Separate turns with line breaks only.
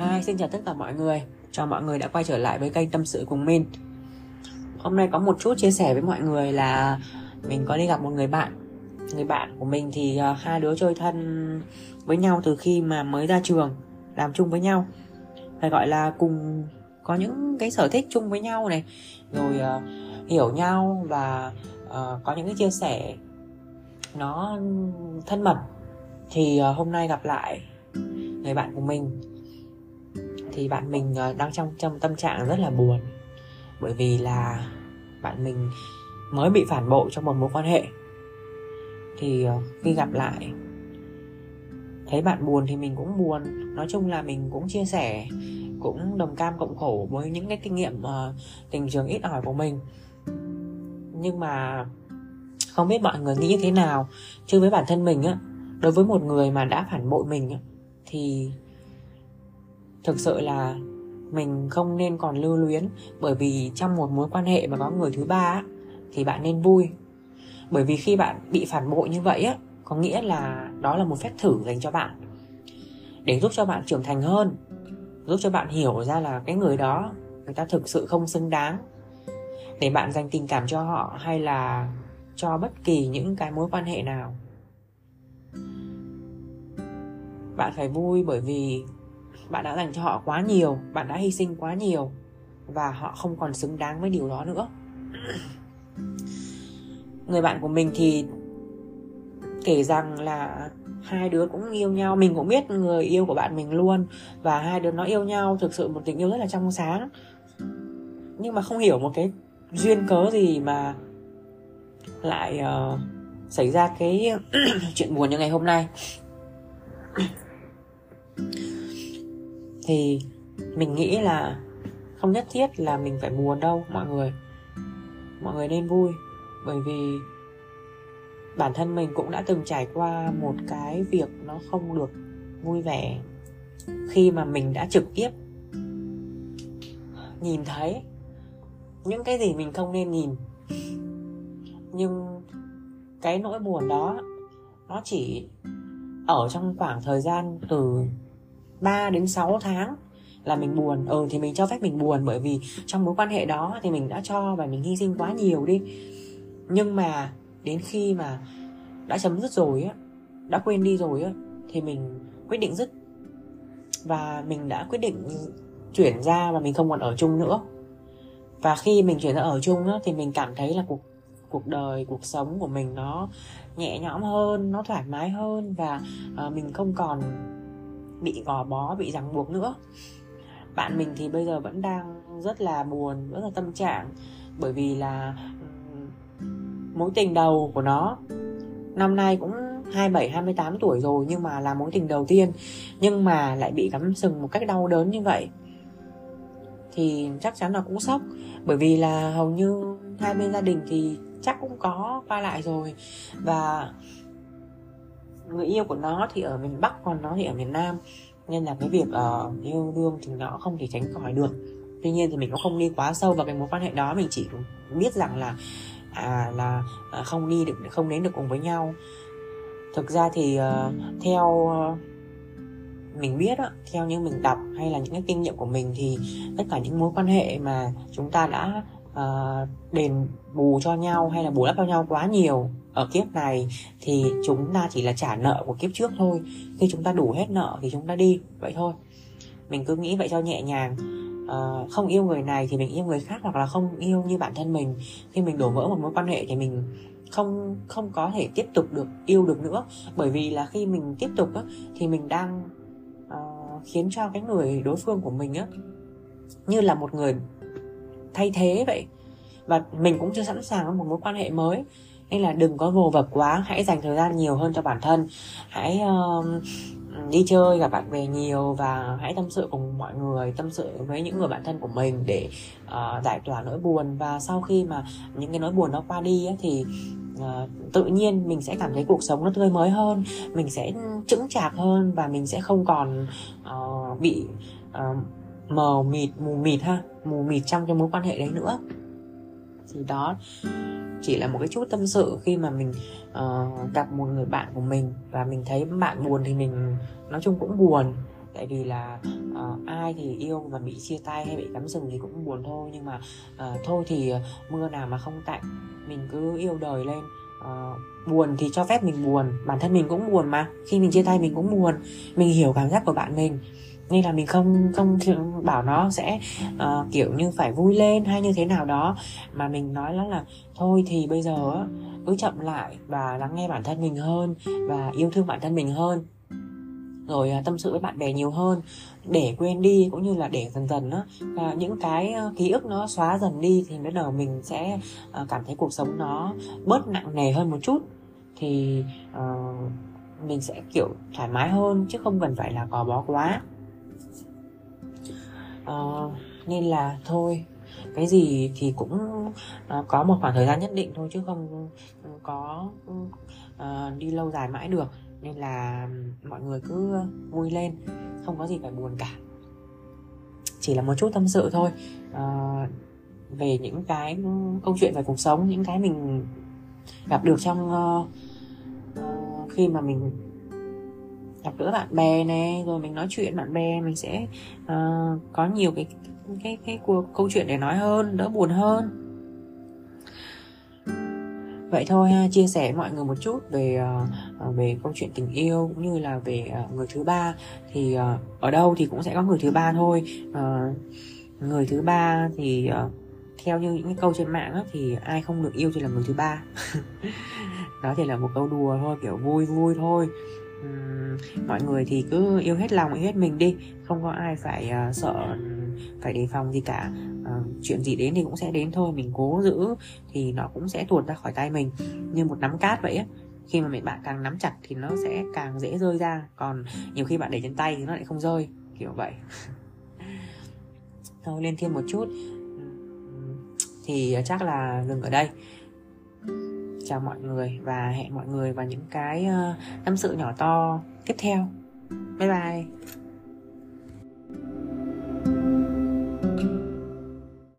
2 xin chào tất cả mọi người. Chào mọi người đã quay trở lại với kênh Tâm sự cùng Min. Hôm nay có một chút chia sẻ với mọi người là Mình có đi gặp một người bạn. Người bạn của mình thì uh, hai đứa chơi thân với nhau từ khi mà mới ra trường Làm chung với nhau. Phải gọi là cùng có những cái sở thích chung với nhau này. Rồi uh, hiểu nhau và uh, có những cái chia sẻ nó thân mật. Thì uh, hôm nay gặp lại người bạn của mình thì bạn mình ờ, đang trong trong tâm trạng rất là buồn. Bởi vì là bạn mình mới bị phản bội trong một mối quan hệ. Thì ờ, khi gặp lại thấy bạn buồn thì mình cũng buồn. Nói chung là mình cũng chia sẻ cũng đồng cam cộng khổ với những cái kinh nghiệm uh, tình trường ít ỏi của mình. Nhưng mà không biết mọi người nghĩ như thế nào. Chứ với bản thân mình á đối với một người mà đã phản bội mình á thì thực sự là mình không nên còn lưu luyến bởi vì trong một mối quan hệ mà có người thứ ba á, thì bạn nên vui. Bởi vì khi bạn bị phản bội như vậy á có nghĩa là đó là một phép thử dành cho bạn. Để giúp cho bạn trưởng thành hơn giúp cho bạn hiểu ra là cái người đó người ta thực sự không xứng đáng. Để bạn dành tình cảm cho họ hay là cho bất kỳ những cái mối quan hệ nào. Bạn phải vui bởi vì bạn đã dành cho họ quá nhiều bạn đã hy sinh quá nhiều và họ không còn xứng đáng với điều đó nữa. Người bạn của mình thì kể rằng là hai đứa cũng yêu nhau mình cũng biết người yêu của bạn mình luôn và hai đứa nó yêu nhau thực sự một tình yêu rất là trong sáng. Nhưng mà không hiểu một cái duyên cớ gì mà lại uh, xảy ra cái chuyện buồn như ngày hôm nay thì mình nghĩ là không nhất thiết là mình phải buồn đâu mọi người. Mọi người nên vui bởi vì bản thân mình cũng đã từng trải qua một cái việc nó không được vui vẻ khi mà mình đã trực tiếp nhìn thấy những cái gì mình không nên nhìn. Nhưng cái nỗi buồn đó nó chỉ ở trong khoảng thời gian từ 3 đến 6 tháng là mình buồn. Ừ thì mình cho phép mình buồn bởi vì trong mối quan hệ đó thì mình đã cho và mình hy sinh quá nhiều đi. Nhưng mà đến khi mà đã chấm dứt rồi á đã quên đi rồi á thì mình quyết định dứt. Và mình đã quyết định chuyển ra và mình không còn ở chung nữa. Và khi mình chuyển ra ở chung á thì mình cảm thấy là cuộc cuộc đời cuộc sống của mình nó nhẹ nhõm hơn nó thoải mái hơn và uh, mình không còn bị gò bó, bị ràng buộc nữa. Bạn mình thì bây giờ vẫn đang rất là buồn, rất là tâm trạng, bởi vì là mối tình đầu của nó năm nay cũng 27 28 tuổi rồi nhưng mà là mối tình đầu tiên, nhưng mà lại bị cắm sừng một cách đau đớn như vậy. Thì chắc chắn là cũng sốc, bởi vì là hầu như hai bên gia đình thì chắc cũng có qua lại rồi. Và người yêu của nó thì ở miền Bắc còn nó thì ở miền Nam. Nên là cái việc uh, yêu đương thì nó không thể tránh khỏi được. Tuy nhiên thì mình cũng không đi quá sâu vào cái mối quan hệ đó mình chỉ biết rằng là à là à, không đi được không đến được cùng với nhau. Thực ra thì uh, theo uh, mình biết á, theo những mình đọc hay là những cái kinh nghiệm của mình thì tất cả những mối quan hệ mà chúng ta đã uh, đền bù cho nhau hay là bù đắp cho nhau quá nhiều ở kiếp này thì chúng ta chỉ là trả nợ của kiếp trước thôi. Khi chúng ta đủ hết nợ thì chúng ta đi. Vậy thôi. Mình cứ nghĩ vậy cho nhẹ nhàng. Uh, không yêu người này thì mình yêu người khác hoặc là không yêu như bản thân mình. Khi mình đổ vỡ một mối quan hệ thì mình không không có thể tiếp tục được yêu được nữa. Bởi vì là khi mình tiếp tục á, thì mình đang uh, khiến cho cái người đối phương của mình á như là một người thay thế vậy. Và mình cũng chưa sẵn sàng với một mối quan hệ mới. Nên là đừng có vồ vập quá hãy dành thời gian nhiều hơn cho bản thân. Hãy uh, đi chơi gặp bạn bè nhiều và hãy tâm sự cùng mọi người tâm sự với những người bạn thân của mình để uh, giải tỏa nỗi buồn. Và sau khi mà những cái nỗi buồn nó qua đi ấy, thì uh, tự nhiên mình sẽ cảm thấy cuộc sống nó tươi mới hơn mình sẽ chững chạc hơn và mình sẽ không còn uh, bị uh, mờ mịt mù mịt ha mù mịt trong cái mối quan hệ đấy nữa. Thì đó chỉ là một cái chút tâm sự khi mà mình uh, gặp một người bạn của mình và mình thấy bạn buồn thì mình nói chung cũng buồn. Tại vì là uh, ai thì yêu mà bị chia tay hay bị cắm rừng thì cũng buồn thôi. Nhưng mà uh, thôi thì mưa nào mà không tạnh mình cứ yêu đời lên. Uh, buồn thì cho phép mình buồn bản thân mình cũng buồn mà. Khi mình chia tay mình cũng buồn mình hiểu cảm giác của bạn mình nên là mình không không bảo nó sẽ uh, kiểu như phải vui lên hay như thế nào đó. Mà mình nói nó là thôi thì bây giờ cứ chậm lại và lắng nghe bản thân mình hơn và yêu thương bản thân mình hơn. Rồi ờ, tâm sự với bạn bè nhiều hơn để quên đi cũng như là để dần dần đó và ờ, những cái ký ức nó xóa dần đi thì bắt đầu mình sẽ cảm thấy cuộc sống nó bớt nặng nề hơn một chút. Thì uh, mình sẽ kiểu thoải mái hơn chứ không cần phải là gò bó quá uh, nên là thôi cái gì thì cũng uh, có một khoảng thời gian nhất định thôi chứ không có uh, đi lâu dài mãi được. Nên là mọi người cứ vui lên không có gì phải buồn cả. Chỉ là một chút tâm sự thôi. Uh, về những cái câu chuyện về cuộc sống những cái mình gặp được trong uh, uh, khi mà mình gặp gỡ bạn bè này rồi mình nói chuyện bạn bè mình sẽ uh, có nhiều cái cái cái cuộc câu chuyện để nói hơn đỡ buồn hơn. Vậy thôi chia sẻ với mọi người một chút về uh, về câu chuyện tình yêu cũng như là về uh, người thứ ba. Thì uh, ở đâu thì cũng sẽ có người thứ ba thôi. Uh, người thứ ba thì uh, theo như những cái câu trên mạng á, thì ai không được yêu thì là người thứ ba. Đó chỉ là một câu đùa thôi kiểu vui vui thôi mọi người thì cứ yêu hết lòng yêu hết mình đi. Không có ai phải uh, sợ phải đề phòng gì cả. Uh, chuyện gì đến thì cũng sẽ đến thôi. Mình cố giữ thì nó cũng sẽ tuột ra khỏi tay mình. Như một nắm cát vậy á khi mà mình bạn càng nắm chặt thì nó sẽ càng dễ rơi ra. Còn nhiều khi bạn để trên tay thì nó lại không rơi kiểu vậy. Thôi lên thêm một chút. Thì chắc là dừng ở đây chào mọi người và hẹn mọi người vào những cái ờ, tâm sự nhỏ to tiếp theo. Bye bye.